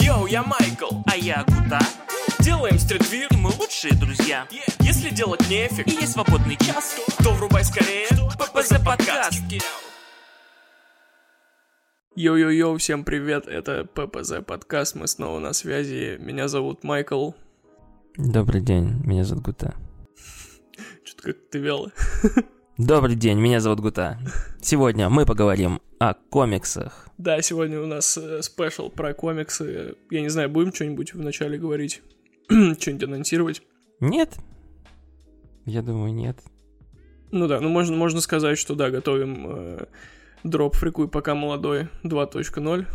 Йоу, я Майкл, а я Гута. Делаем streetwear, и мы лучшие друзья. Если делать нефиг, и есть свободный час, то врубай скорее ППЗ подкаст. Йоу-йоу-йоу, всем привет, это ППЗ подкаст, мы снова на связи. Меня зовут Майкл. Добрый день, меня зовут Гута. Что-то как ты вяло. Добрый день, меня зовут Гута. Сегодня мы поговорим о комиксах. Да, сегодня у нас э, спешл про комиксы. Я не знаю, будем что-нибудь вначале говорить? что-нибудь анонсировать? Нет. Я думаю, нет. Ну да, ну можно, можно сказать, что да, готовим э, дроп «Фрикуй пока молодой» 2.0.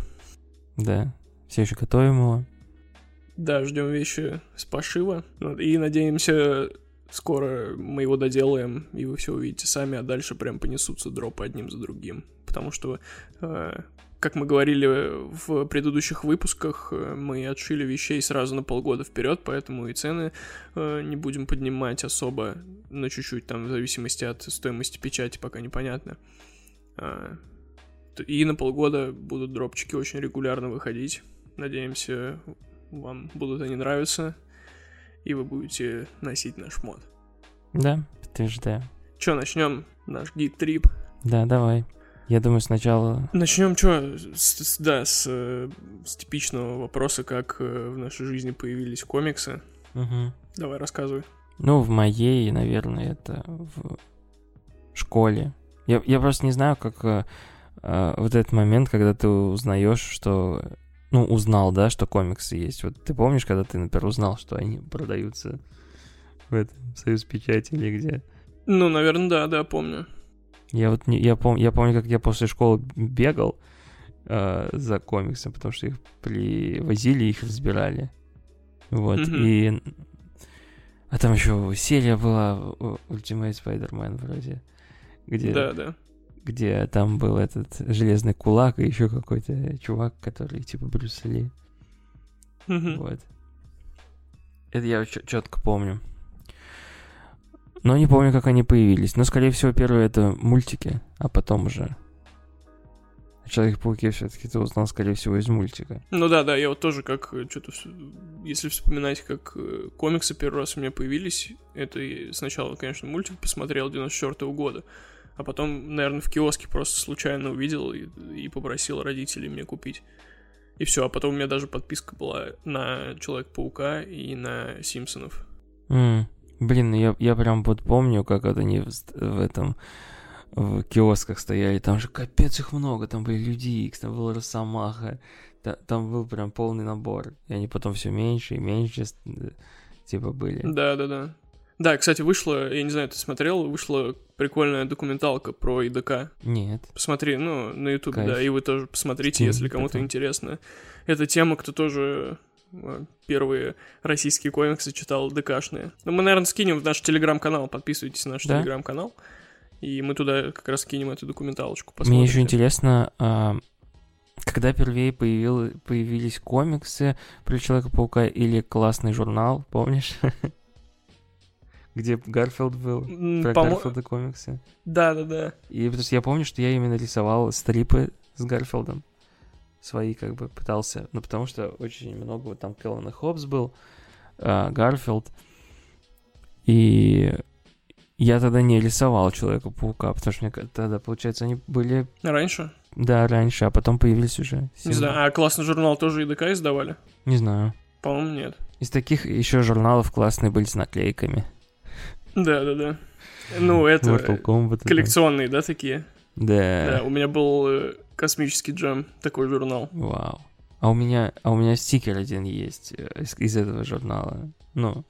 Да, все еще готовим его. Да, ждем вещи с пошива. Вот, И надеемся, скоро мы его доделаем, и вы все увидите сами, а дальше прям понесутся дропы одним за другим. Потому что, э, как мы говорили в предыдущих выпусках, э, мы отшили вещей сразу на полгода вперед, поэтому и цены э, не будем поднимать особо, на чуть-чуть там в зависимости от стоимости печати, пока непонятно. Т- И на полгода будут дропчики очень регулярно выходить. Надеемся, вам будут они нравиться, и вы будете носить наш мод. Да, подтверждаю. Че, начнем наш гид-трип? Да, давай. Я думаю, сначала... Начнем, что, да, с, э, с типичного вопроса, как э, в нашей жизни появились комиксы. Мгм. Давай, рассказывай. Ну, в моей, наверное, это в школе. Я, я просто не знаю, как э, э, вот этот момент, когда ты узнаешь, что... Ну, узнал, да, что комиксы есть. Вот ты помнишь, когда ты, например, узнал, что они продаются в этом Союз Печати или где? Ну, наверное, да, да, помню. Я вот не, я, пом, я помню, как я после школы бегал э, за комиксом, потому что их привозили, их разбирали. Вот, Мгм. и... А там еще серия была Ultimate Spider-Man вроде, где, Да, да. Где там был этот железный кулак и еще какой-то чувак, который типа Брюс Ли. Вот. Это я четко помню. Но не помню, как они появились. Но, скорее всего, первые это мультики, а потом уже... Человек-пауке все-таки ты узнал, скорее всего, из мультика. Ну да, да, я вот тоже как что-то, если вспоминать, как э, комиксы первый раз у меня появились, это сначала, конечно, мультик посмотрел 94 года, а потом, наверное, в киоске просто случайно увидел и, и попросил родителей мне купить. И все, а потом у меня даже подписка была на Человек-паука и на Симпсонов. М, Блин, ну я, я прям вот помню, как вот они в, в этом в киосках стояли, там же капец их много, там были Люди Икс, там был Росомаха, та- там был прям полный набор, и они потом все меньше и меньше э, типа были. Да, да, да. Да, кстати, вышла, я не знаю, ты смотрел, вышла прикольная документалка про ИДК. Нет. Посмотри, ну, на Ютубе, да, и вы тоже посмотрите, если кому-то интересно. Эта тема, кто тоже э, первые российские комиксы читал ДКшные. Ну, мы, наверное, скинем в наш телеграм-канал, подписывайтесь на наш Да. телеграм-канал, и мы туда как раз скинем эту документалочку. Мне еще посмотрите. интересно, а, когда впервые появил, появились комиксы про Человека-паука или классный журнал, помнишь? Где Гарфилд был, про помо- Гарфилда комиксы. Да, да, да. И потому что я помню, что я именно рисовал стрипы с Гарфилдом. Свои как бы пытался. Ну, потому что очень много вот там Келлен и Хоббс был, а, Гарфилд. И я тогда не рисовал Человека-паука, потому что мне тогда, получается, они были, Раньше? да, раньше, а потом появились уже. Не сильно. знаю, а классный журнал тоже ИДК издавали? Не знаю. По-моему, нет. Из таких еще журналов классные были с наклейками. Да, да, да. Ну, это Mortal Kombat. коллекционные, да, такие? Да, Да. у меня был э, космический джем, такой журнал. Вау. А у меня, а у меня стикер один есть э, из, из этого журнала. Ну,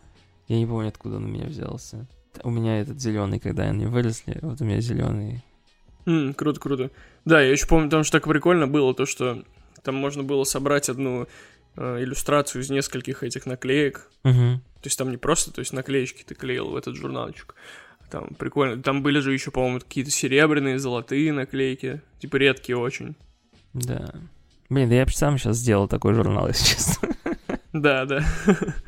я не помню, откуда он у меня взялся. У меня этот зеленый, когда они выросли, вот у меня зеленый. М, круто, круто. Да, я еще помню, там что так прикольно было, то, что там можно было собрать одну э, иллюстрацию из нескольких этих наклеек. Угу. То есть там не просто, то есть наклеечки ты клеил в этот журнальчик. Там прикольно. Там были же еще, по-моему, какие-то серебряные, золотые наклейки. Типа редкие очень. Да. Блин, да я бы сам сейчас сделал такой журнал, если честно. Да, да.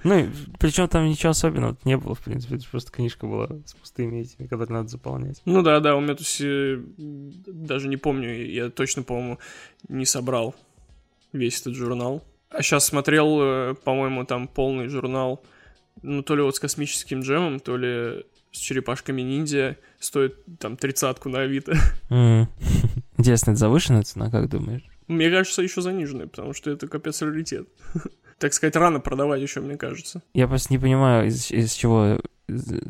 Ну, причем там ничего особенного не было, в принципе. Это просто книжка была с пустыми этими, которые надо заполнять. Ну да, да, у меня тут все... Даже не помню, я точно, по-моему, не собрал весь этот журнал. А сейчас смотрел, э, по-моему, там полный журнал, ну, то ли вот с космическим джемом, то ли с черепашками ниндзя, стоит там тридцатку на Авито. М. Интересно, это завышенная цена, как думаешь? Мне кажется, еще заниженная, потому что это капец раритет. Так сказать, рано продавать еще, мне кажется. Я просто не понимаю, из, из чего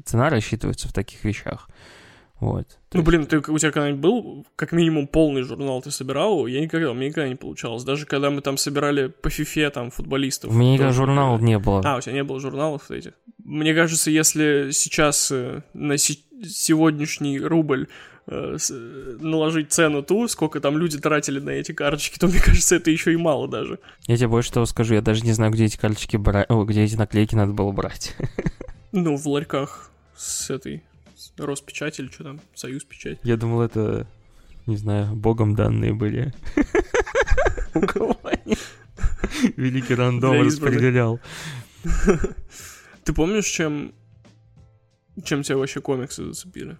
цена рассчитывается в таких вещах. Вот. Ну, есть- блин, ты, у тебя когда-нибудь был, как минимум, полный журнал ты собирал? Я никогда, у меня никогда не получалось. Даже когда мы там собирали по фифе, там, футболистов. У меня никогда журналов не было. А, у тебя не было журналов этих? Мне кажется, если сейчас э, на се- сегодняшний рубль э, наложить цену ту, сколько там люди тратили на эти карточки, то мне кажется, это еще и мало даже. Я тебе больше того скажу, я даже не знаю, где эти карточки брать, где эти наклейки надо было брать. Ну, в ларьках с этой Роспечать или что там, Союз печать. Я думал, это, не знаю, богом данные были. У кого они? Великий рандом распределял. Ты помнишь, чем, чем тебя вообще комиксы зацепили?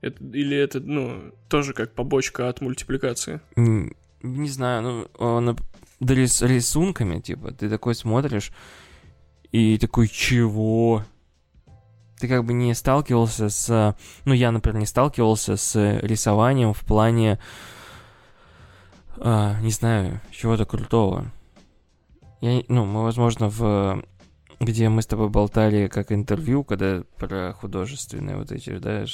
Это, или это, ну, тоже как побочка от мультипликации? Не знаю, ну, он, да рис- рисунками, типа, ты такой смотришь, и такой, чего? Ты как бы не сталкивался с... Ну, я, например, не сталкивался с рисованием в плане, а, не знаю, чего-то крутого. Я, ну, мы, возможно, в... Где мы с тобой болтали как интервью, когда про художественные вот эти, да, э,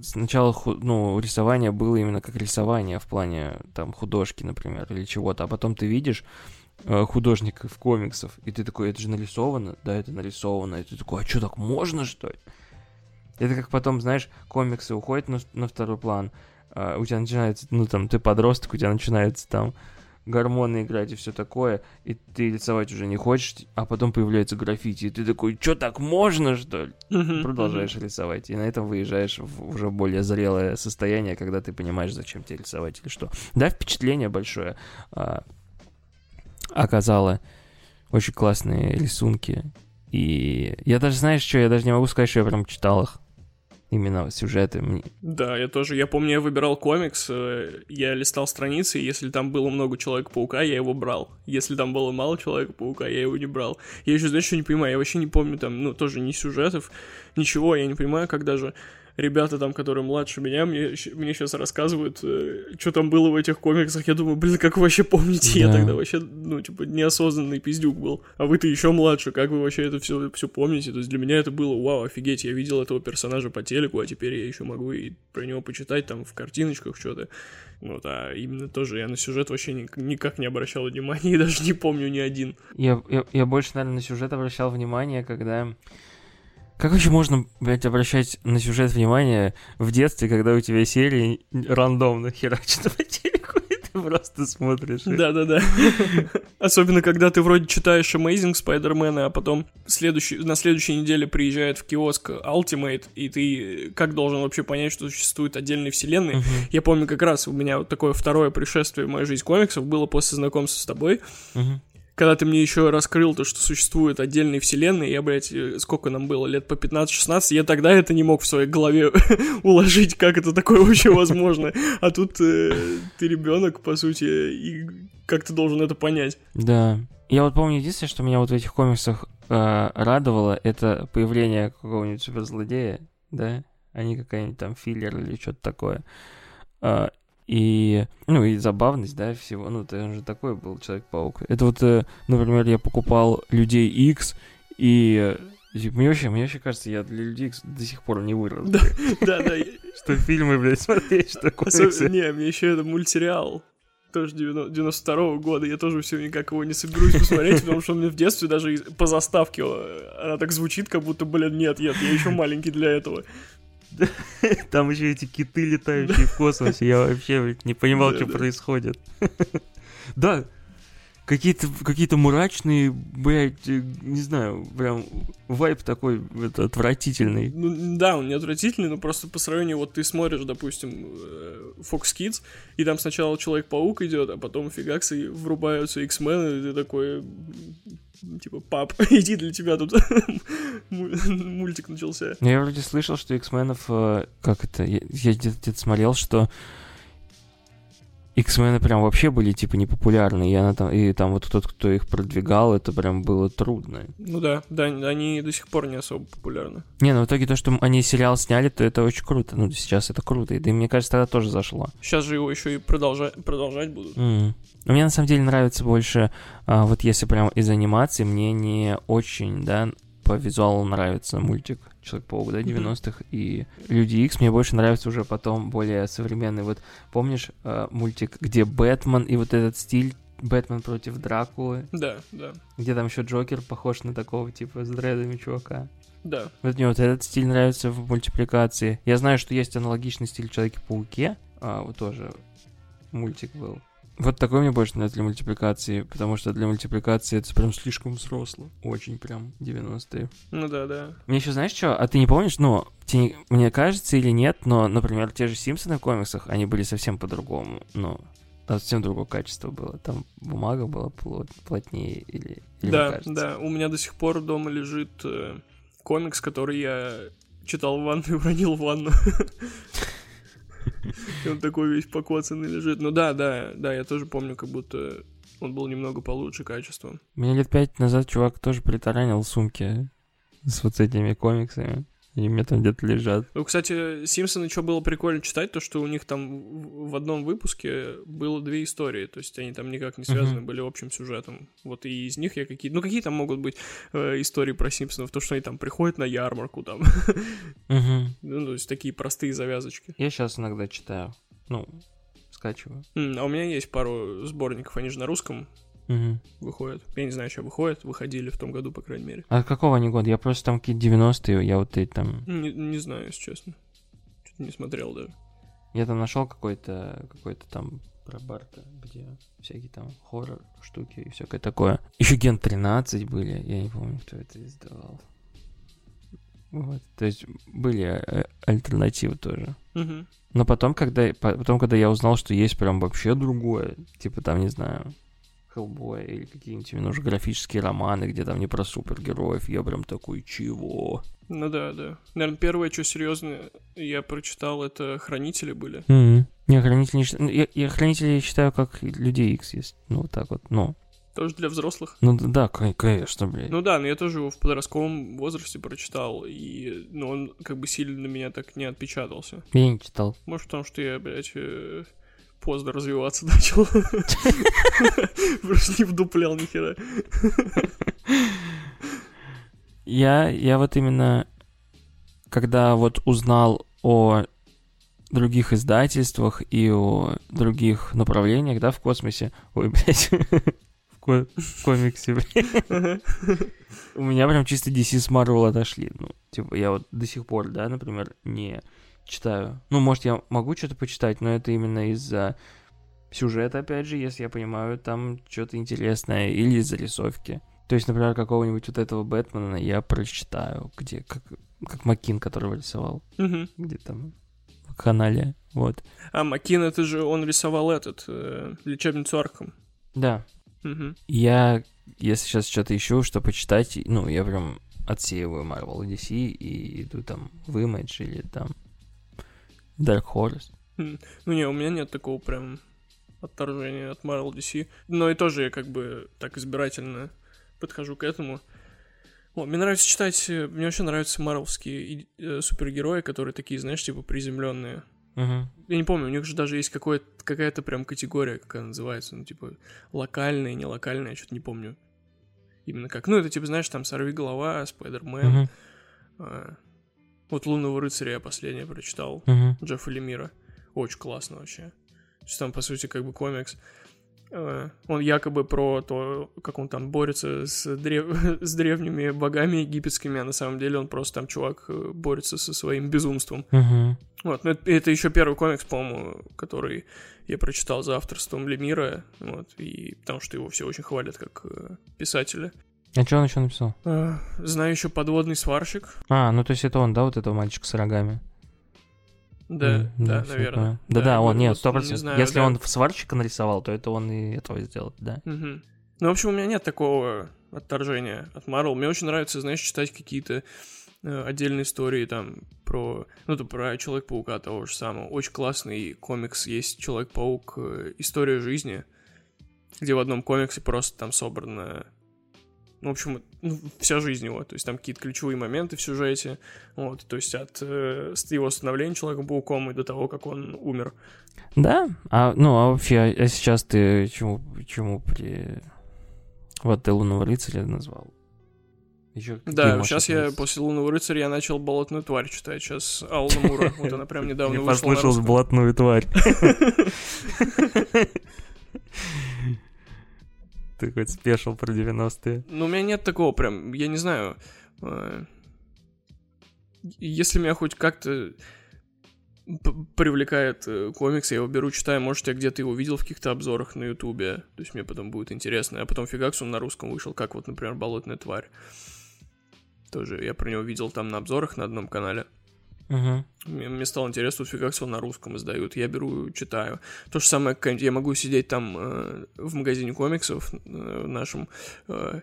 сначала, ну, рисование было именно как рисование в плане, там, художки, например, или чего-то, а потом ты видишь э, художников комиксов, и ты такой, это же нарисовано, да, это нарисовано, и ты такой, а что, так можно, что ли? Это как потом, знаешь, комиксы уходят на, на второй план, а, у тебя начинается, ну, там, ты подросток, у тебя начинается там гормоны играть и все такое, и ты рисовать уже не хочешь, а потом появляется граффити, и ты такой, что, так можно, что ли? Мгм, продолжаешь рисовать. И на этом выезжаешь в уже более зрелое состояние, когда ты понимаешь, зачем тебе рисовать или что. Да, впечатление большое а, оказало. Очень классные рисунки. И я даже, знаешь, что, я даже не могу сказать, что я прям читал их. Именно сюжеты. Да, я тоже. Я помню, я выбирал комикс, э, я листал страницы, и если там было много Человека-паука, я его брал. Если там было мало Человека-паука, я его не брал. Я еще, знаешь, что не понимаю? Я вообще не помню там, ну, тоже ни сюжетов, ничего. Я не понимаю, как даже ребята там, которые младше меня, мне, мне сейчас рассказывают, что там было в этих комиксах. Я думаю, блин, как вы вообще помните? Я Да. тогда вообще, ну, типа, неосознанный пиздюк был. А вы-то еще младше, как вы вообще это все, все помните? То есть для меня это было, вау, офигеть, я видел этого персонажа по телеку, а теперь я еще могу и про него почитать там в картиночках что-то. Вот, а именно тоже я на сюжет вообще ни- никак не обращал внимания и даже не помню ни один. Я, я, я больше, наверное, на сюжет обращал внимание, когда... Как вообще можно, блядь, обращать на сюжет внимание в детстве, когда у тебя серии рандомно херачат по телеку, и ты просто смотришь. Да-да-да. Особенно, когда ты вроде читаешь Amazing Spider-Man, а потом следующий, на следующей неделе приезжает в киоск Ultimate, и ты как должен вообще понять, что существует отдельные вселенные? Мгм, Я помню как раз у меня вот такое второе пришествие в мою жизнь комиксов было после знакомства с тобой, мгм. Когда ты мне еще раскрыл то, что существуют отдельные вселенные, я, блядь, э, сколько нам было, лет по 15-16, я тогда это не мог в своей голове уложить, как это такое вообще возможно. А тут э, ты ребенок, по сути, и как ты должен это понять? Да. Я вот помню, единственное, что меня вот в этих комиксах э, радовало, это появление какого-нибудь суперзлодея, да? А не какая-нибудь там филлер или что-то такое. А, и, ну, и забавность, да, всего. Ну, он же такой был Человек-паук. Это вот, э, например, я покупал Людей X, и э, мне вообще, мне вообще кажется, я для Людей до сих пор не вырос. Да. Да-да. Что фильмы, блядь, смотреть, что комиксы. Не, мне еще это мультсериал. Тоже 92 года, я тоже все никак его не соберусь посмотреть, потому что он мне в детстве даже по заставке э, она так звучит, как будто, блин, нет, нет, я еще маленький для этого. Там еще эти киты летающие в космосе. Я вообще не понимал, что происходит. Да, какие-то какие мрачные, блядь, э, не знаю, прям вайп такой это, отвратительный. Ну, да, он не отвратительный, но просто по сравнению, вот ты смотришь, допустим, э, Fox Kids, и там сначала Человек-паук идет, а потом фигакс и врубаются X-Men, и ты такой, типа, пап, иди для тебя тут му- мультик начался. Я вроде слышал, что X-менов, э, как это, я, где-то смотрел, что X-мены прям вообще были, типа, непопулярны. И, она там, и там вот тот, кто их продвигал, это прям было трудно. Ну да, да, они до сих пор не особо популярны. Не, ну в итоге то, что они сериал сняли, то это очень круто. Ну, сейчас это круто. И да, мне кажется, тогда тоже зашло. Сейчас же его еще и продолжать, продолжать будут. Mm. Мне на самом деле нравится больше, а, вот если прям из анимации, мне не очень, да, по визуалу нравится мультик Человек-паук, да, 90-х, и Люди Икс мне больше нравится уже потом более современный. Вот помнишь э, мультик, где Бэтмен и вот этот стиль Бэтмен против Дракулы? Да, да. Где там еще Джокер похож на такого типа с дредами чувака. Да. Вот мне вот этот стиль нравится в мультипликации. Я знаю, что есть аналогичный стиль Человеке-пауке, а, вот тоже мультик был. Вот такой мне больше нравится для мультипликации, потому что для мультипликации это прям слишком взросло. Очень прям 90-е. Ну да, да. Мне еще знаешь что? А ты не помнишь, ну, тебе, мне кажется или нет, но, например, те же Симпсоны в комиксах, они были совсем по-другому. Ну, совсем другое качество было. Там бумага была плот, плотнее или, или Да, да. У меня до сих пор дома лежит э, комикс, который я читал в ванну и уронил в ванну. И он такой весь покоцанный лежит. Ну да, да, да, я тоже помню, как будто он был немного получше качеством. Мне лет пять назад чувак тоже притаранил сумки с вот этими комиксами. И мне там где-то лежат. Ну, кстати, Симпсоны, что было прикольно читать, то, что у них там в одном выпуске было две истории, то есть они там никак не связаны uh-huh. были общим сюжетом. Вот и из них я какие-то... Ну, какие там могут быть э, истории про Симпсонов? То, что они там приходят на ярмарку там. Uh-huh. Ну, то есть такие простые завязочки. Я сейчас иногда читаю. Ну, скачиваю. Mm, а у меня есть пару сборников, они же на русском угу. выходят. Я не знаю, что выходят, выходили в том году, по крайней мере. А какого они года? Я просто там какие-то 90-е, я вот эти там... Не, не знаю, если честно. Что-то не смотрел даже. Я там нашел какой-то какой-то там про Барта, где всякие там хоррор штуки и всякое такое. Еще Ген 13 были, я не помню, кто это издавал. Вот, то есть были э, альтернативы тоже. Угу. Но потом, когда потом, когда я узнал, что есть прям вообще другое, типа там, не знаю, Хеллбоя или какие-нибудь именно уже графические романы, где там не про супергероев, я прям такой, чего? Ну да, да. Наверное, первое, что серьезное я прочитал, это Хранители были. Mm-hmm. Не, Хранители не считаю. Я, я Хранители считаю как Людей X есть. Ну, вот так вот, но... Тоже для взрослых? Ну да, конечно, блядь. Ну да, но я тоже его в подростковом возрасте прочитал, и ну, он как бы сильно на меня так не отпечатался. Я не читал. Может, потому что я, блядь, э, поздно развиваться начал. Просто не вдуплял ни хера. Я, я вот именно, когда вот узнал о других издательствах и о других направлениях, да, в космосе, ой, блядь, в, ко- в комиксе, блядь, у меня прям чисто DC с Marvel отошли, ну, типа, я вот до сих пор, да, например, не читаю. Ну, может, я могу что-то почитать, но это именно из-за сюжета, опять же, если я понимаю, там что-то интересное, или из зарисовки. То есть, например, какого-нибудь вот этого Бэтмена я прочитаю, где, как, как Макин, который рисовал, угу. где там в канале, вот. А Макин, это же он рисовал этот, э, лечебницу Арком. Да. Угу. Я, если сейчас что-то ищу, что почитать, ну, я прям отсеиваю Marvel DC и иду там в Image или там Dark Horse. Ну не, у меня нет такого прям отторжения от Marvel DC. Но и тоже я как бы так избирательно подхожу к этому. О, мне нравится читать, э, мне вообще нравятся марвелские э, супергерои, которые такие, знаешь, типа приземленные. Uh-huh. Я не помню, у них же даже есть какая-то прям категория, как она называется, ну, типа, локальная, не локальная, я что-то не помню. Именно как. Ну, это типа, знаешь, там Сорви голова, Спайдермен. Uh-huh. Вот Лунного рыцаря я последнее прочитал. Uh-huh. Джеффа Лемира. Очень классно вообще. То есть там, по сути, как бы комикс. Э, он якобы про то, как он там борется с, древ... с древними богами египетскими, а на самом деле он просто там чувак э, борется со своим безумством. Uh-huh. Вот, но это, это еще первый комикс, по-моему, который я прочитал за авторством Лемира, вот, и потому что его все очень хвалят как э, писателя. А что он еще написал? Знаю еще подводный сварщик. А, ну то есть это он, да, вот этого мальчика с рогами? Да, mm, да, да наверное. Да-да, он, нет, сто процентов. Если да. он сварщика нарисовал, то это он и этого сделал, да. Угу. Ну, в общем, у меня нет такого отторжения от Марвел. Мне очень нравится, знаешь, читать какие-то э, отдельные истории там про, ну, то про Человек-паука того же самого. Очень классный комикс есть Человек-паук э, История жизни, где в одном комиксе просто там собрано ну, в общем, ну, вся жизнь его. То есть там какие-то ключевые моменты в сюжете. Вот, то есть от э, его становления Человеком-пауком и до того, как он умер. Да? А, ну, а вообще, а сейчас ты чему, чему при... Вот ты Лунного рыцаря назвал. Еще да, сейчас я после Лунного рыцаря я начал болотную тварь читать. Сейчас Алла Мура, вот она прям недавно вышла. Я послышал болотную тварь. Ты хоть спешил про 90-е. Ну, у меня нет такого прям, я не знаю. Э, если меня хоть как-то привлекает э, комикс, я его беру, читаю, может, я где-то его видел в каких-то обзорах на Ютубе, то есть мне потом будет интересно, а потом фигакс он на русском вышел, как вот, например, «Болотная тварь». Тоже я про него видел там на обзорах на одном канале. Угу. Мне, стало интересно, фига все на русском издают. Я беру, читаю. То же самое, я могу сидеть там э, в магазине комиксов э, нашем э,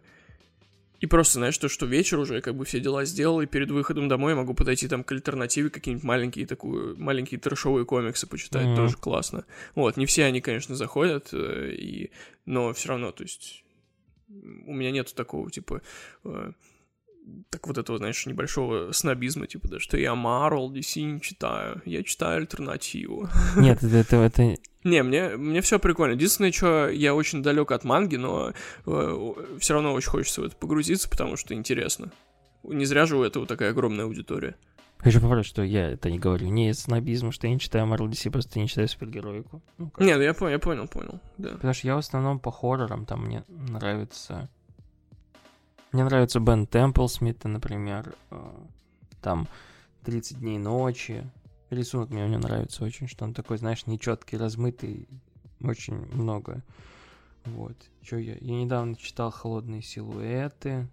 и просто, знаешь, то, что вечер уже, как бы все дела сделал, и перед выходом домой я могу подойти там к альтернативе какие-нибудь маленькие такую, маленькие трэшовые комиксы почитать, mm-hmm. тоже классно. Вот, не все они, конечно, заходят, э, и... но все равно, то есть у меня нету такого, типа, э, так вот этого, знаешь, небольшого снобизма, типа, да, что я Marvel, DC не читаю, я читаю альтернативу. Нет, это... это, это... Не, мне, мне все прикольно. Единственное, что я очень далек от манги, но э, все равно очень хочется в это погрузиться, потому что интересно. Не зря же у этого такая огромная аудитория. Хочу поправить, что я это не говорю не из снобизма, что я не читаю Marvel DC, просто не читаю супергероику. Ну, Нет, я понял, я понял, понял, да. Потому что я в основном по хоррорам, там мне нравится мне нравится Бен Темплсмита, например. Э, там 30 дней ночи. Рисунок мне у него нравится очень, что он такой, знаешь, нечеткий, размытый. Очень много. Вот. Что я? Я недавно читал «Холодные силуэты».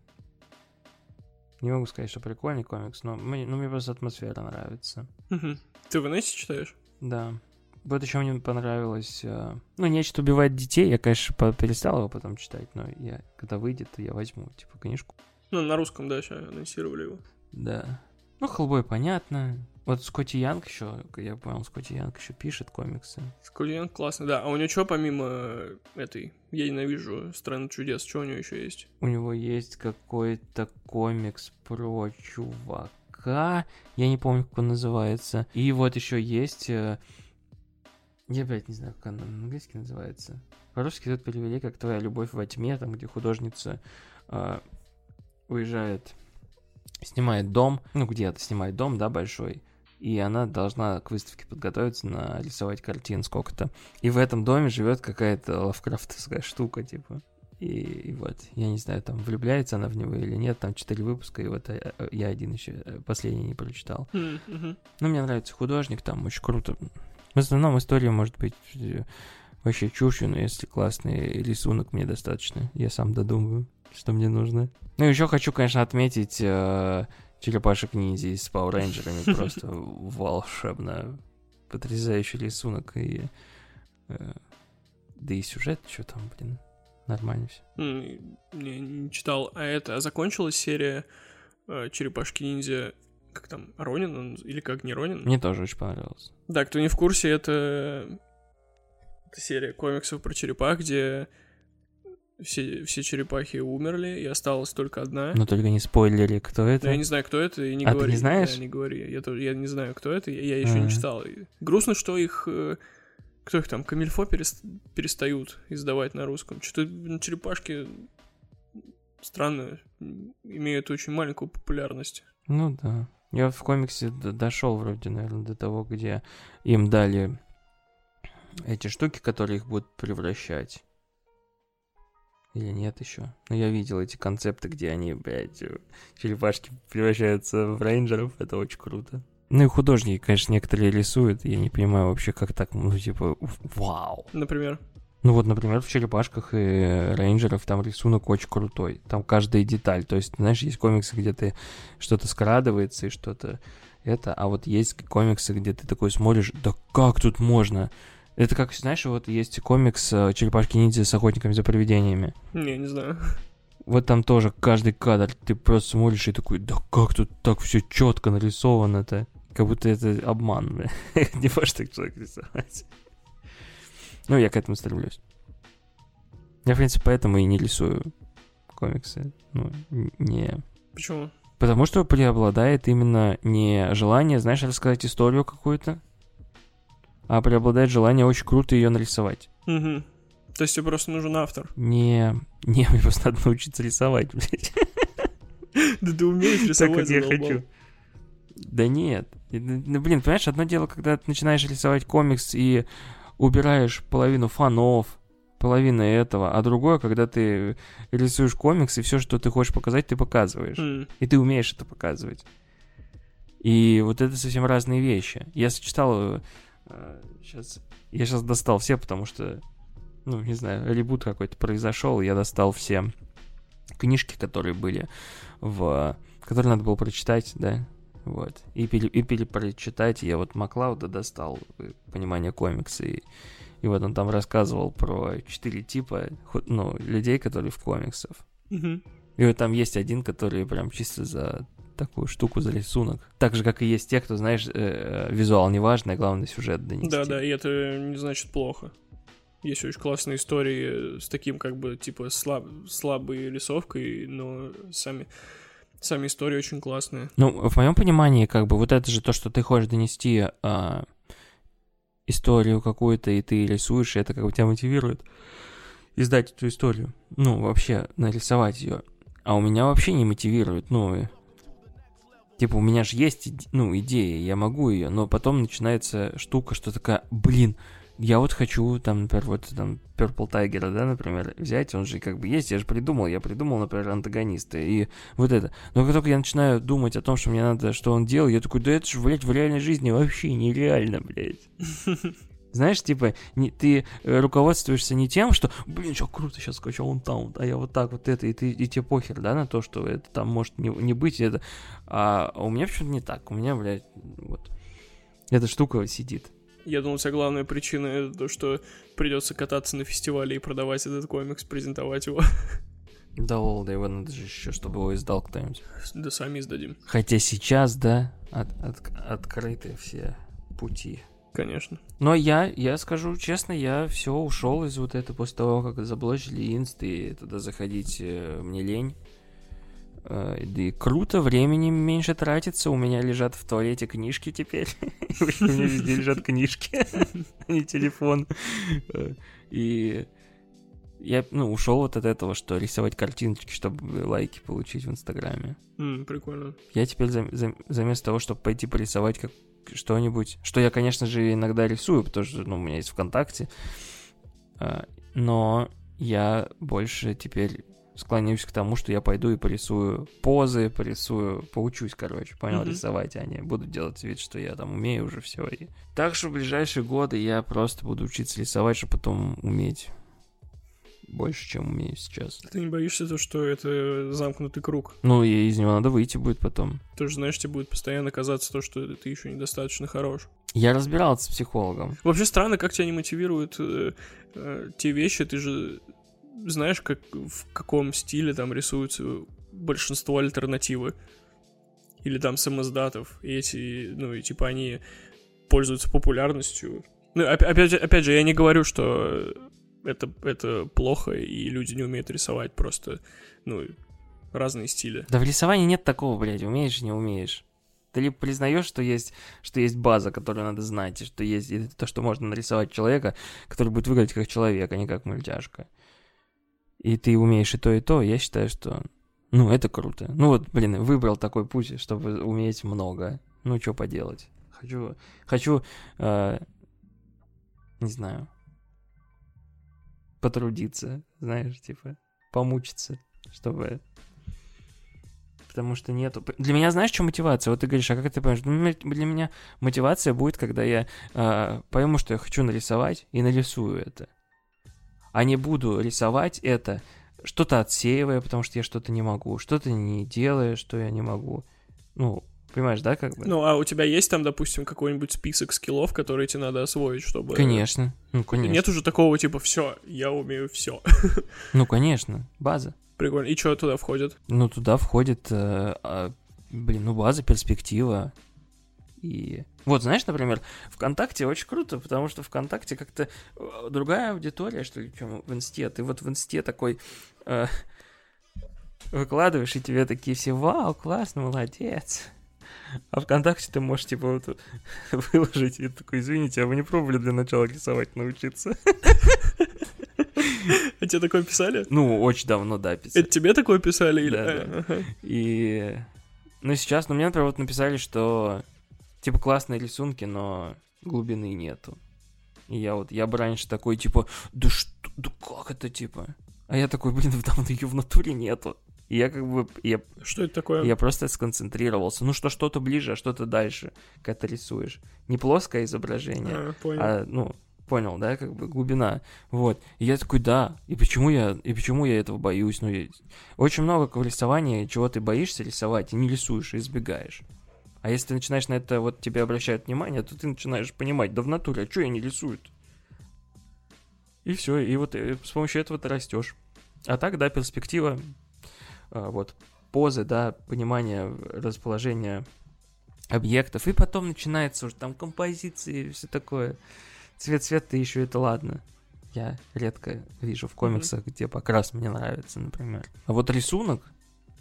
Не могу сказать, что прикольный комикс, но мне, ну, мне просто атмосфера нравится. Ты в Инессе читаешь? Да. Вот еще мне понравилось... Э, ну, нечто убивает детей. Я, конечно, перестал его потом читать, но я, когда выйдет, я возьму, типа, книжку. Ну, на русском, да, сейчас анонсировали его. Да. Ну, Хеллбой понятно. Вот Скотти Янг еще, я понял, Скотти Янг еще пишет комиксы. Скотти Янг классно, да. А у него что помимо этой «Я ненавижу страну чудес», что у него еще есть? У него есть какой-то комикс про чувака, я не помню, как он называется. И вот еще есть э, я, блядь, не знаю, как она на английский называется. По-русски тут перевели как «Твоя любовь во тьме», там, где художница э, уезжает, снимает дом, ну, где-то снимает дом, да, большой, и она должна к выставке подготовиться, нарисовать картин сколько-то. И в этом доме живет какая-то лавкрафтовская штука, типа. И, и вот, я не знаю, там влюбляется она в него или нет, там четыре выпуска, и вот я, э, я один еще э, последний не прочитал. Mm-hmm. Ну, мне нравится художник, там очень круто в основном история может быть э, вообще чушью, но если классный рисунок, мне достаточно. Я сам додумываю, что мне нужно. Ну, еще хочу, конечно, отметить э, черепашек ниндзя с Power Rangers. Просто волшебно. Потрясающий рисунок и... Э, да и сюжет, что там, блин, нормально все. Не, не читал. А это, закончилась серия э, Черепашки ниндзя как там, Ронин он, или как не Ронин? Мне тоже очень понравилось. Да, кто не в курсе, это, это серия комиксов про черепах, где все, все черепахи умерли, и осталась только одна. Но только не спойлери, кто это. Да, я не знаю, кто это, и не а говори. ты не знаешь? Да, не говори. Я, тоже, я не знаю, кто это, я, я еще А-а-а. не читал. И грустно, что их... Э, кто их там, Камильфо перест, перестают издавать на русском. Что-то черепашки странно, имеют очень маленькую популярность. Ну да. Я в комиксе дошел вроде, наверное, до того, где им дали эти штуки, которые их будут превращать. Или нет еще? Но я видел эти концепты, где они, блядь, черепашки превращаются в рейнджеров. Это очень круто. Ну и художники, конечно, некоторые рисуют. Я не понимаю вообще, как так, ну, типа, вау. Например? Ну вот, например, в черепашках и рейнджеров там рисунок очень крутой. Там каждая деталь. То есть, знаешь, есть комиксы, где ты что-то скрадывается и что-то это, а вот есть комиксы, где ты такой смотришь, да как тут можно? Это как, знаешь, вот есть комикс э, «Черепашки ниндзя» с охотниками за привидениями. Не, не знаю. вот там тоже каждый кадр ты просто смотришь и такой, да как тут так все четко нарисовано-то? Как будто это обман, бля. Не можешь так человек рисовать. Ну, я к этому стремлюсь. Я, в принципе, поэтому и не рисую комиксы. Ну, не... Почему? Потому что преобладает именно не желание, знаешь, рассказать историю какую-то, а преобладает желание очень круто ее нарисовать. Угу. То есть тебе просто нужен автор? Не, не, мне просто надо научиться рисовать, блядь. Да ты умеешь рисовать, Так я хочу. Да нет. Ну, блин, понимаешь, одно дело, когда ты начинаешь рисовать комикс и убираешь половину фанов, половину этого, а другое, когда ты рисуешь комикс и все, что ты хочешь показать, ты показываешь. М, И ты умеешь это показывать. И вот это совсем разные вещи. Я сочетал... сейчас, я сейчас достал все, потому что, ну, не знаю, ребут какой-то произошел, я достал все книжки, которые были в... которые надо было прочитать, да, вот. И, пере, и перепрочитать. Я вот Маклауда достал, э, понимание комикса, и, и вот он там рассказывал про четыре типа, ну, людей, которые в комиксах. мгм. И вот там есть один, который прям чисто за такую штуку, за рисунок. Так же, как и есть те, кто, знаешь, э, визуал не важно, а главное сюжет донести. Да, да, и это не значит плохо. Есть очень классные истории с таким, как бы, типа, слаб, слабой рисовкой, но сами, сами истории очень классные. Ну, в моем понимании, как бы, вот это же то, что ты хочешь донести а, историю какую-то, и ты рисуешь, и это как бы тебя мотивирует издать эту историю. Ну, вообще, нарисовать ее. А у меня вообще не мотивирует, ну, и- типа, у меня же есть, ну, идея, я могу ее, но потом начинается штука, что такая, блин, я вот хочу, там, например, вот там Purple Tiger, да, например, взять, он же как бы есть, я же придумал, я придумал, например, антагониста, и вот это. Но как только я начинаю думать о том, что мне надо, что он делал, я такой, да это же, блядь, в реальной жизни вообще нереально, блядь. Знаешь, типа, не, ты э, руководствуешься не тем, что, блин, что круто, сейчас скачал он там, а я вот так вот это, и, ты, и тебе похер, да, на то, что это там может не, не быть, это. А у меня почему-то не так, у меня, блядь, вот, эта штука сидит. Я думал, у тебя главная причина это то, что придется кататься на фестивале и продавать этот комикс, презентовать его. Да лол, да его надо же еще, чтобы его издал кто-нибудь. Да сами издадим. Хотя сейчас, да, от- от- открыты все пути. Конечно. Но я, я скажу честно, я все ушел из вот этого после того, как заблочили инст, и туда заходить э, мне лень. Э, и круто, времени меньше тратится. У меня лежат в туалете книжки теперь. У меня везде лежат книжки, а не телефон. Э, И я, ну, ушел вот от этого, что рисовать картиночки, чтобы лайки получить в Инстаграме. Прикольно. Я теперь зам- зам- заместо того, чтобы пойти порисовать как что-нибудь, что я, конечно же, иногда рисую, потому что, ну, у меня есть ВКонтакте, а, но я больше теперь склоняюсь к тому, что я пойду и порисую позы, порисую, поучусь, короче, понял, Мгм. рисовать, а не буду делать вид, что я там умею уже все. И... Так что в ближайшие годы я просто буду учиться рисовать, чтобы потом уметь больше, чем умею сейчас. Ты не боишься то, что это замкнутый круг? Ну, и из него надо выйти будет потом. Ты же знаешь, тебе будет постоянно казаться то, что ты еще недостаточно хорош. Я разбирался с психологом. Вообще странно, как тебя не мотивируют э, э, те вещи. Ты же знаешь, как, в каком стиле там рисуются большинство альтернативы. Или там самоздатов. И эти, ну, и типа они пользуются популярностью. Ну, оп- опять, опять же, я не говорю, что это, это плохо, и люди не умеют рисовать. Просто, ну, разные стили. Да в рисовании нет такого, блядь, умеешь, не умеешь. Ты либо признаешь, что есть, что есть база, которую надо знать, и что есть и то, что можно нарисовать человека, который будет выглядеть как человек, а не как мультяшка. И ты умеешь и то, и то, я считаю, что... Ну, это круто. Ну вот, блин, выбрал такой путь, чтобы уметь много. Ну, что поделать. Хочу, хочу, э, не знаю, потрудиться, знаешь, типа, помучиться, чтобы потому что нету. Для меня, знаешь, что мотивация? Вот ты говоришь, а как ты понимаешь? Для меня мотивация будет, когда я э, пойму, что я хочу нарисовать, и нарисую это. А не буду рисовать это, что-то отсеивая, потому что я что-то не могу, что-то не делая, что я не могу. Ну, Понимаешь, да, как бы? Ну, а у тебя есть там, допустим, какой-нибудь список скиллов, которые тебе надо освоить, чтобы... Конечно, ну, конечно. Нет уже такого, типа, все, я умею все. Ну, конечно, база. Прикольно. И что туда входит? Ну, туда входит, э, а, блин, ну, база, перспектива. И вот, знаешь, например, ВКонтакте очень круто, потому что ВКонтакте как-то э, другая аудитория, что ли, чем в Инсте. Ты вот в Инсте такой э, выкладываешь, и тебе такие все, вау, классно, молодец. А ВКонтакте ты можешь, типа, вот выложить и такой, извините, а вы не пробовали для начала рисовать научиться? А тебе такое писали? Ну, очень давно, да, писали. Это тебе такое писали? Или... Да, да. И... Ну, сейчас, ну, мне, например, вот написали, что, типа, классные рисунки, но глубины нету. И я вот, я бы раньше такой, типа, да что, да как это, типа? А я такой, блин, там ее в натуре нету. И я как бы, я, Что это такое? я просто сконцентрировался. Ну, что что-то ближе, а что-то дальше, когда ты рисуешь. Не плоское изображение, А, понял. а, ну, понял, да, как бы глубина. Вот. И я такой, да, и почему я, и почему я этого боюсь? Ну, я- очень много в рисовании, чего ты боишься рисовать, и не рисуешь, и избегаешь. А если ты начинаешь на это, вот тебе обращают внимание, то ты начинаешь понимать, да в натуре, а что я не рисую И все, и вот э, с помощью этого ты растешь. А так, да, перспектива, а, вот, позы, да, понимание расположения объектов, и потом начинается уже там композиции и все такое. Цвет цвет-то еще это ладно. Я редко вижу в комиксах, где покрас мне нравится, например. А вот рисунок,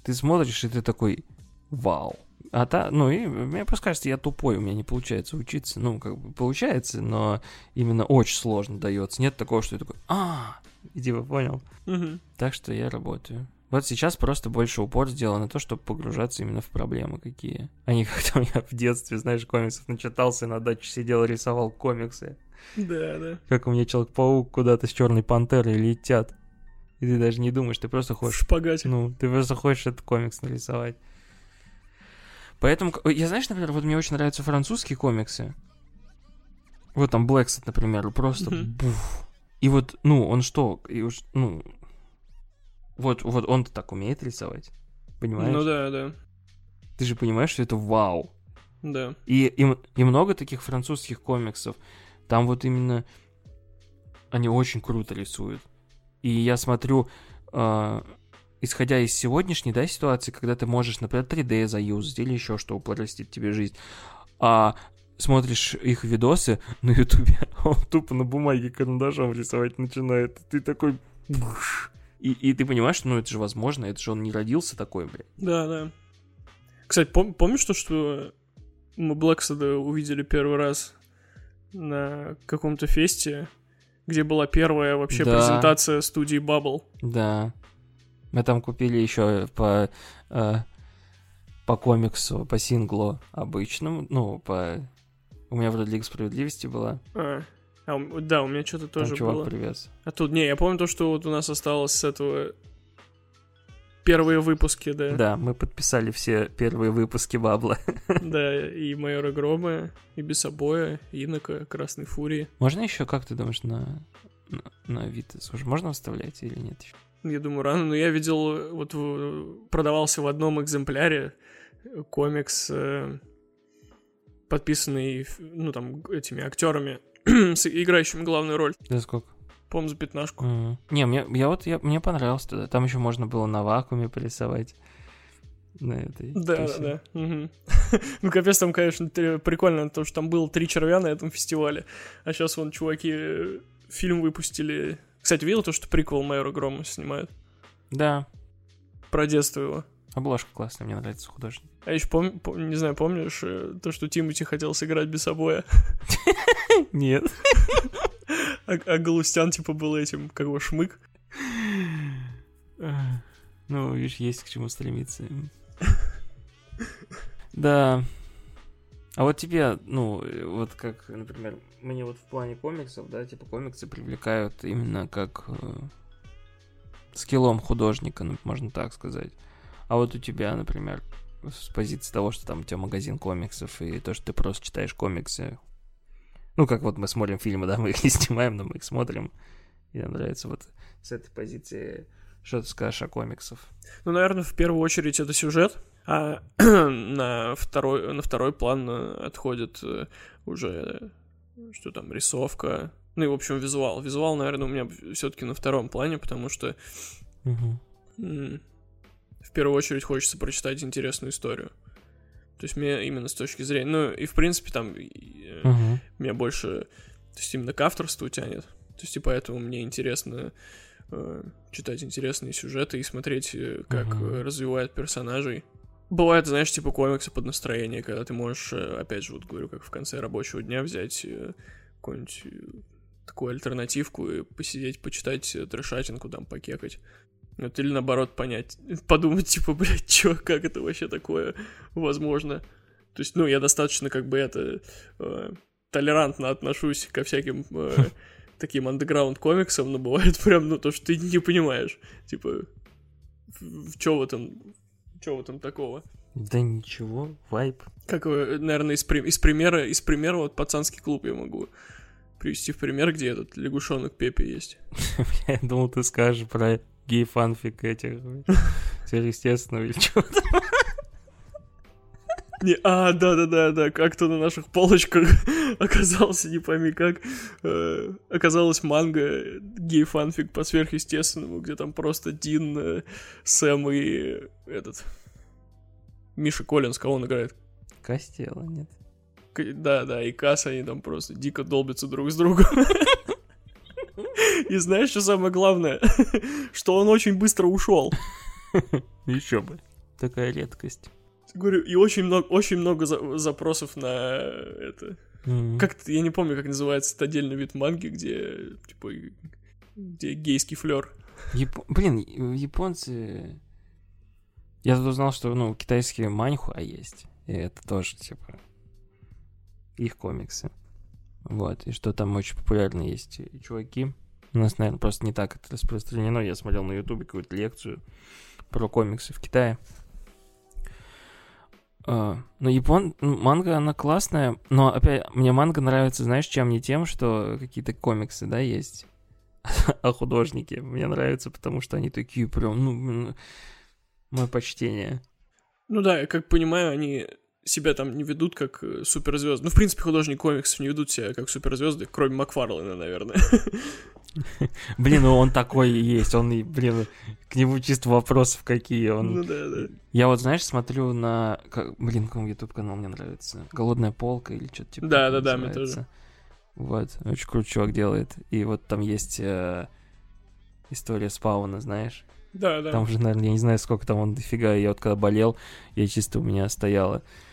ты смотришь, и ты такой, вау. А та, ну и мне просто кажется, я тупой, у меня не получается учиться. Ну, как бы получается, но именно очень сложно дается. Нет такого, что я такой, а, иди, вы понял. Мгм. Так что я работаю. Вот сейчас просто больше упор сделан на то, чтобы погружаться именно в проблемы какие. А не как-то я в детстве, знаешь, комиксов начитался, на даче сидел, рисовал комиксы. Да, да. Как у меня Человек-паук куда-то с Черной Пантерой летят. И ты даже не думаешь, ты просто хочешь... шпагате. Ну, ты просто хочешь этот комикс нарисовать. Поэтому, я знаешь, например, вот мне очень нравятся французские комиксы. Вот там Блэксет, например, просто Мгм. буф. И вот, ну, он что, и уж, ну, вот, вот он-то так умеет рисовать, понимаешь? Ну да, да. Ты же понимаешь, что это вау. Да. И, и, и много таких французских комиксов. Там вот именно они очень круто рисуют. И я смотрю, э, исходя из сегодняшней да, ситуации, когда ты можешь, например, 3D заюзать или еще что упростит тебе жизнь, а смотришь их видосы на ютубе, а он тупо на бумаге карандашом рисовать начинает. Ты такой... И, и ты понимаешь, что ну это же возможно, это же он не родился такой, блядь. Да, да. Кстати, пом- помнишь то, что мы Блэкседа увидели первый раз на каком-то фесте, где была первая вообще Да. презентация студии Bubble? Да. Мы там купили еще по, э, по комиксу, по синглу обычному, ну, по... У меня вроде Лига Справедливости была. А, а, да, у меня что-то Там тоже чувак было. привез. А тут, не, я помню то, что вот у нас осталось с этого первые выпуски, да. Да, мы подписали все первые выпуски Бабла. Да, и Майора Грома, и Бесобоя, Инока, Красной Фурии. Можно еще, как ты думаешь, на, на, на вид? Слушай, можно вставлять или нет еще? Я думаю, рано, но я видел, э, вот в- продавался в одном экземпляре э, комикс, э, подписанный, ну, там, этими актерами, играющими главную роль. За сколько? По-моему, за пятнашку. Мгм. Не, мне, я вот, я, мне понравился туда. Там еще можно было на вакууме порисовать. На этой. Да, да, да. Ну, капец, там, конечно, прикольно, то, что там было три червя на этом фестивале, а сейчас вон чуваки э, фильм выпустили. Кстати, видел то, что приквел Майора Грома снимают? Да. Про детство его. Обложка классная, мне нравится художник. А еще пом... пом- не знаю, помнишь э, то, что Тимати хотел сыграть без обоя, Нет. а, а Галустян, типа, был этим, как его, шмык? Ну, видишь, есть к чему стремиться. Да. А вот тебе, ну, э, вот как, например, мне вот в плане комиксов, да, типа комиксы привлекают именно как э, скиллом художника, ну, можно так сказать. А вот у тебя, например, с позиции того, что там у тебя магазин комиксов, и то, что ты просто читаешь комиксы. Ну, как вот мы смотрим фильмы, да, мы их не снимаем, но мы их смотрим. И нам нравится вот с этой позиции, что ты скажешь о комиксах. Ну, наверное, в первую очередь это сюжет. А на второй, на второй план э, отходит э, уже, что там, рисовка, ну и, в общем, визуал. Визуал, наверное, у меня все-таки на втором плане, потому что м, в первую очередь хочется прочитать интересную историю. То есть мне именно с точки зрения... Ну, и в принципе там э, Мгм. меня больше... То есть именно к авторству тянет. То есть и поэтому мне интересно э, читать интересные сюжеты и смотреть, э, как э, развивают персонажей. Бывает, знаешь, типа комиксы под настроение, когда ты можешь, э, опять же, вот говорю, как в конце рабочего дня взять э, какую-нибудь э, такую альтернативку и посидеть, почитать трешатинку, там, покекать. Вот, или наоборот понять, подумать, типа, блядь, чё, как это вообще такое возможно? То есть, ну, я достаточно, как бы, это, э, толерантно отношусь ко всяким э, таким андеграунд комиксам, но бывает прям, ну, то, что ты не понимаешь, типа, в, в чё в этом, в этом такого? Да ничего, вайп. Как, э, наверное, из, при- из примера, из примера вот пацанский клуб я могу привести в пример, где этот лягушонок Пепе есть. Я думал, ты скажешь про гей-фанфик этих сверхъестественного или чего-то. Не, а, да-да-да-да, как-то на наших полочках оказался, не пойми как, э, оказалась манга гей-фанфик по сверхъестественному, где там просто Дин, э, Сэм и этот... Миша Коллинс, кого он играет? Костела, нет. К- Да-да, и Касс, они там просто дико долбятся друг с другом. И знаешь, что самое главное? Что он очень быстро ушел. Еще бы. Такая редкость. Говорю, и очень много, очень много за- запросов на это. Мгм. Как я не помню, как называется этот отдельный вид манги, где типа где гейский флер. Яп- Блин, и- японцы... Я тут узнал, что, ну, китайские маньхуа есть. И это тоже, типа, их комиксы. Вот, и что там очень популярно есть и чуваки. У нас, наверное, просто не так это распространено. Я смотрел на ютубе какую-то лекцию про комиксы в Китае. А, ну, япон... ну, манга, она классная, но, опять, мне манга нравится, знаешь, чем не тем, что какие-то комиксы, да, есть, а художники. Мне нравятся, потому что они такие прям, ну, мое почтение. Ну да, я как понимаю, они себя там не ведут как э, суперзвезды. Ну, в принципе, художники комиксов не ведут себя как суперзвезды, кроме Макфарлена, наверное. Блин, ну он такой и есть, он, блин, к нему чисто вопросов какие. Он... Ну да, да. Я вот, знаешь, смотрю на... Блин, какой YouTube канал мне нравится? Голодная полка или что-то типа. Да, да, да, мне называется. Вот, очень крутой чувак делает. И вот там есть э, история спауна, знаешь? Да, да. Там уже, наверное, я не знаю, сколько там он дофига. Я вот когда болел, я чисто у меня стояло, э,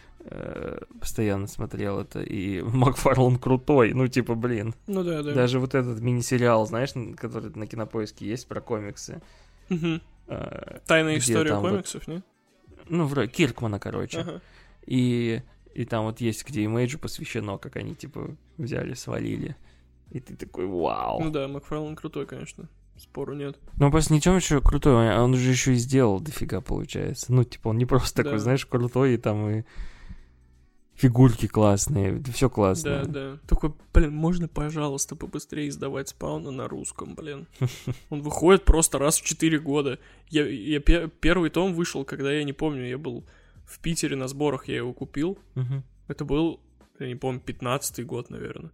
постоянно смотрел это. И Макфарлан крутой, ну типа, блин. Ну да, да. Даже вот этот мини-сериал, знаешь, который на Кинопоиске есть про комиксы. Мгм. э, Тайная история там вот- комиксов, не? ну, вроде Киркмана, короче. Ага. И, и там вот есть, где имейджу посвящено, как они, типа, взяли, свалили. И ты такой, вау. Ну да, Макфарлен крутой, конечно. Спору нет. Ну, просто ничем еще крутой, он- же еще и сделал дофига, получается. Ну, типа, он не просто такой, Да. знаешь, крутой, и там и фигурки классные, все классно. Да, да. Такой, блин, можно, пожалуйста, побыстрее издавать спауна на русском, блин. Он выходит просто раз в 4 года. Я, я пе- первый том вышел, когда я не помню, я был в Питере на сборах, я его купил. Мгм. Это был, я не помню, 15-й год, наверное.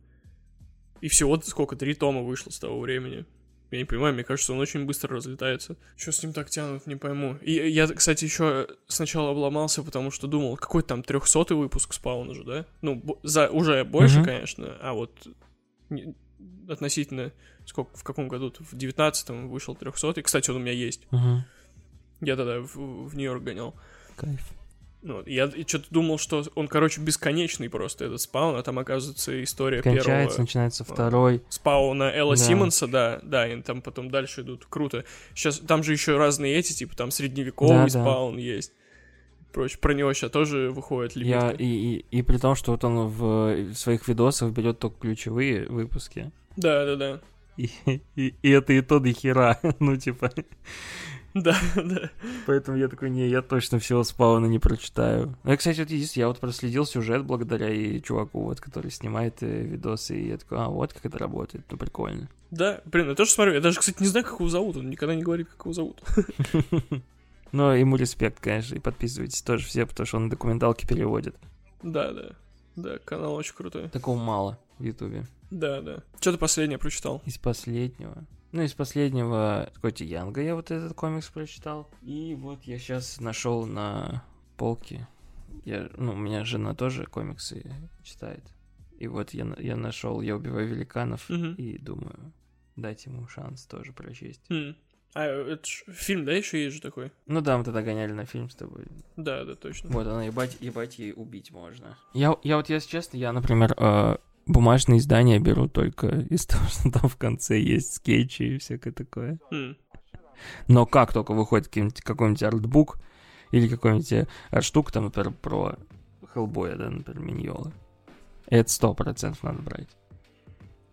И всего сколько, три тома вышло с того времени. Я не понимаю, мне кажется, он очень быстро разлетается. Что с ним так тянут, не пойму. И я, кстати, еще сначала обломался, потому что думал, какой там 300 выпуск спауна же, да? Ну, за, уже больше, Мгм. конечно, а вот не- относительно, сколько, в каком году? В 19-м вышел 300 Кстати, он у меня есть. Мгм. Я тогда в, в Нью-Йорк гонял. Кайф. Ну, я что-то думал, что он, короче, бесконечный просто, этот спаун, а там, оказывается, история Кончается, первого начинается второй. спауна Элла Да. Симмонса, да, да, и там потом дальше идут, круто. Сейчас, там же еще разные эти, типа, там средневековый Да, да. спаун есть. Прочее, про него сейчас тоже выходит Я, лимитка. и, и, и при том, что вот он в, в своих видосах берет только ключевые выпуски. Да, да, да. И, и, и это и то до хера. ну, типа. Да, да. Поэтому я такой, не, я точно всего спауна не прочитаю. Ну, и, кстати, вот единственное, я вот проследил сюжет благодаря и чуваку, вот, который снимает э, видосы, и я такой, а, вот как это работает, ну, прикольно. Да, блин, я тоже смотрю. Я даже, кстати, не знаю, как его зовут. Он никогда не говорит, как его зовут. Но ему респект, конечно, и подписывайтесь тоже все, потому что он документалки переводит. Да, да. Да, канал очень крутой. Такого мало в Ютубе. Да, да. Что ты последнее прочитал? Из последнего. Ну, из последнего Коти Янга я вот этот комикс прочитал. И вот я сейчас нашел на полке. Я, ну, у меня жена тоже комиксы читает. И вот я, я нашел «Я убиваю великанов» Мгм. и думаю, дать ему шанс тоже прочесть. М. А, это ж фильм, да, еще есть же такой? Ну да, мы тогда гоняли на фильм с тобой. Да, да, точно. Вот она, ебать, ебать ей убить можно. Я, я вот, если честно, я, например, э, бумажные издания беру только из того, что там в конце есть скетчи и всякое такое. М. Но как только выходит какой-нибудь, какой-нибудь артбук или какой-нибудь э, арт-штука, там, например, про Хеллбоя, да, например, Миньола, это сто процентов надо брать.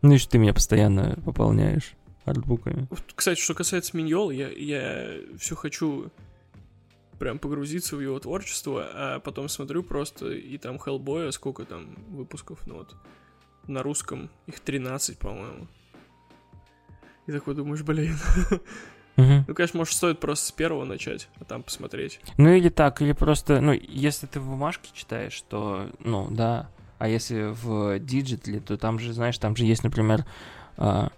Ну и что ты меня постоянно пополняешь артбуками. Кстати, что касается Миньола, я, я все хочу прям погрузиться в его творчество, а потом смотрю просто, и там Хеллбоя, сколько там выпусков, ну вот, на русском их 13, по-моему. И такой думаешь, блин. Ну, конечно, может, стоит просто с первого начать, а там посмотреть. Ну или так, или просто, ну, если ты в бумажке читаешь, то, ну, да. А если в digital е, то там же, знаешь, там же есть, например, а,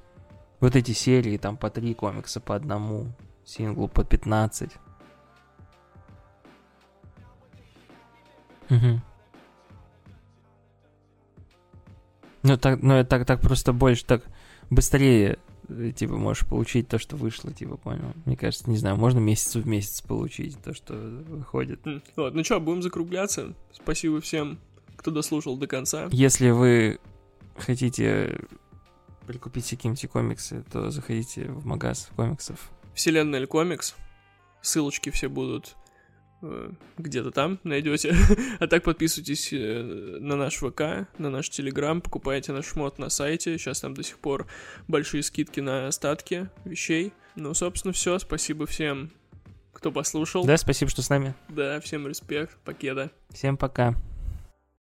вот эти серии, там по три комикса по одному синглу, по 15. Мгм. Ну так, ну так, так просто больше, так быстрее, э, типа, можешь получить то, что вышло, типа, понял? Мне кажется, не знаю, можно месяц в месяц получить то, что выходит. Вот, ну что, будем закругляться. Спасибо всем, кто дослушал до конца. Если вы хотите прикупить себе какие-нибудь комиксы, то заходите в магаз комиксов. Вселенная Эль Комикс. Ссылочки все будут где-то там найдете. а так подписывайтесь э, на наш ВК, на наш Телеграм, покупайте наш мод на сайте. Сейчас там до сих пор большие скидки на остатки вещей. Ну, собственно, все. Спасибо всем, кто послушал. Да, спасибо, что с нами. Да, всем респект. Покеда. Всем пока.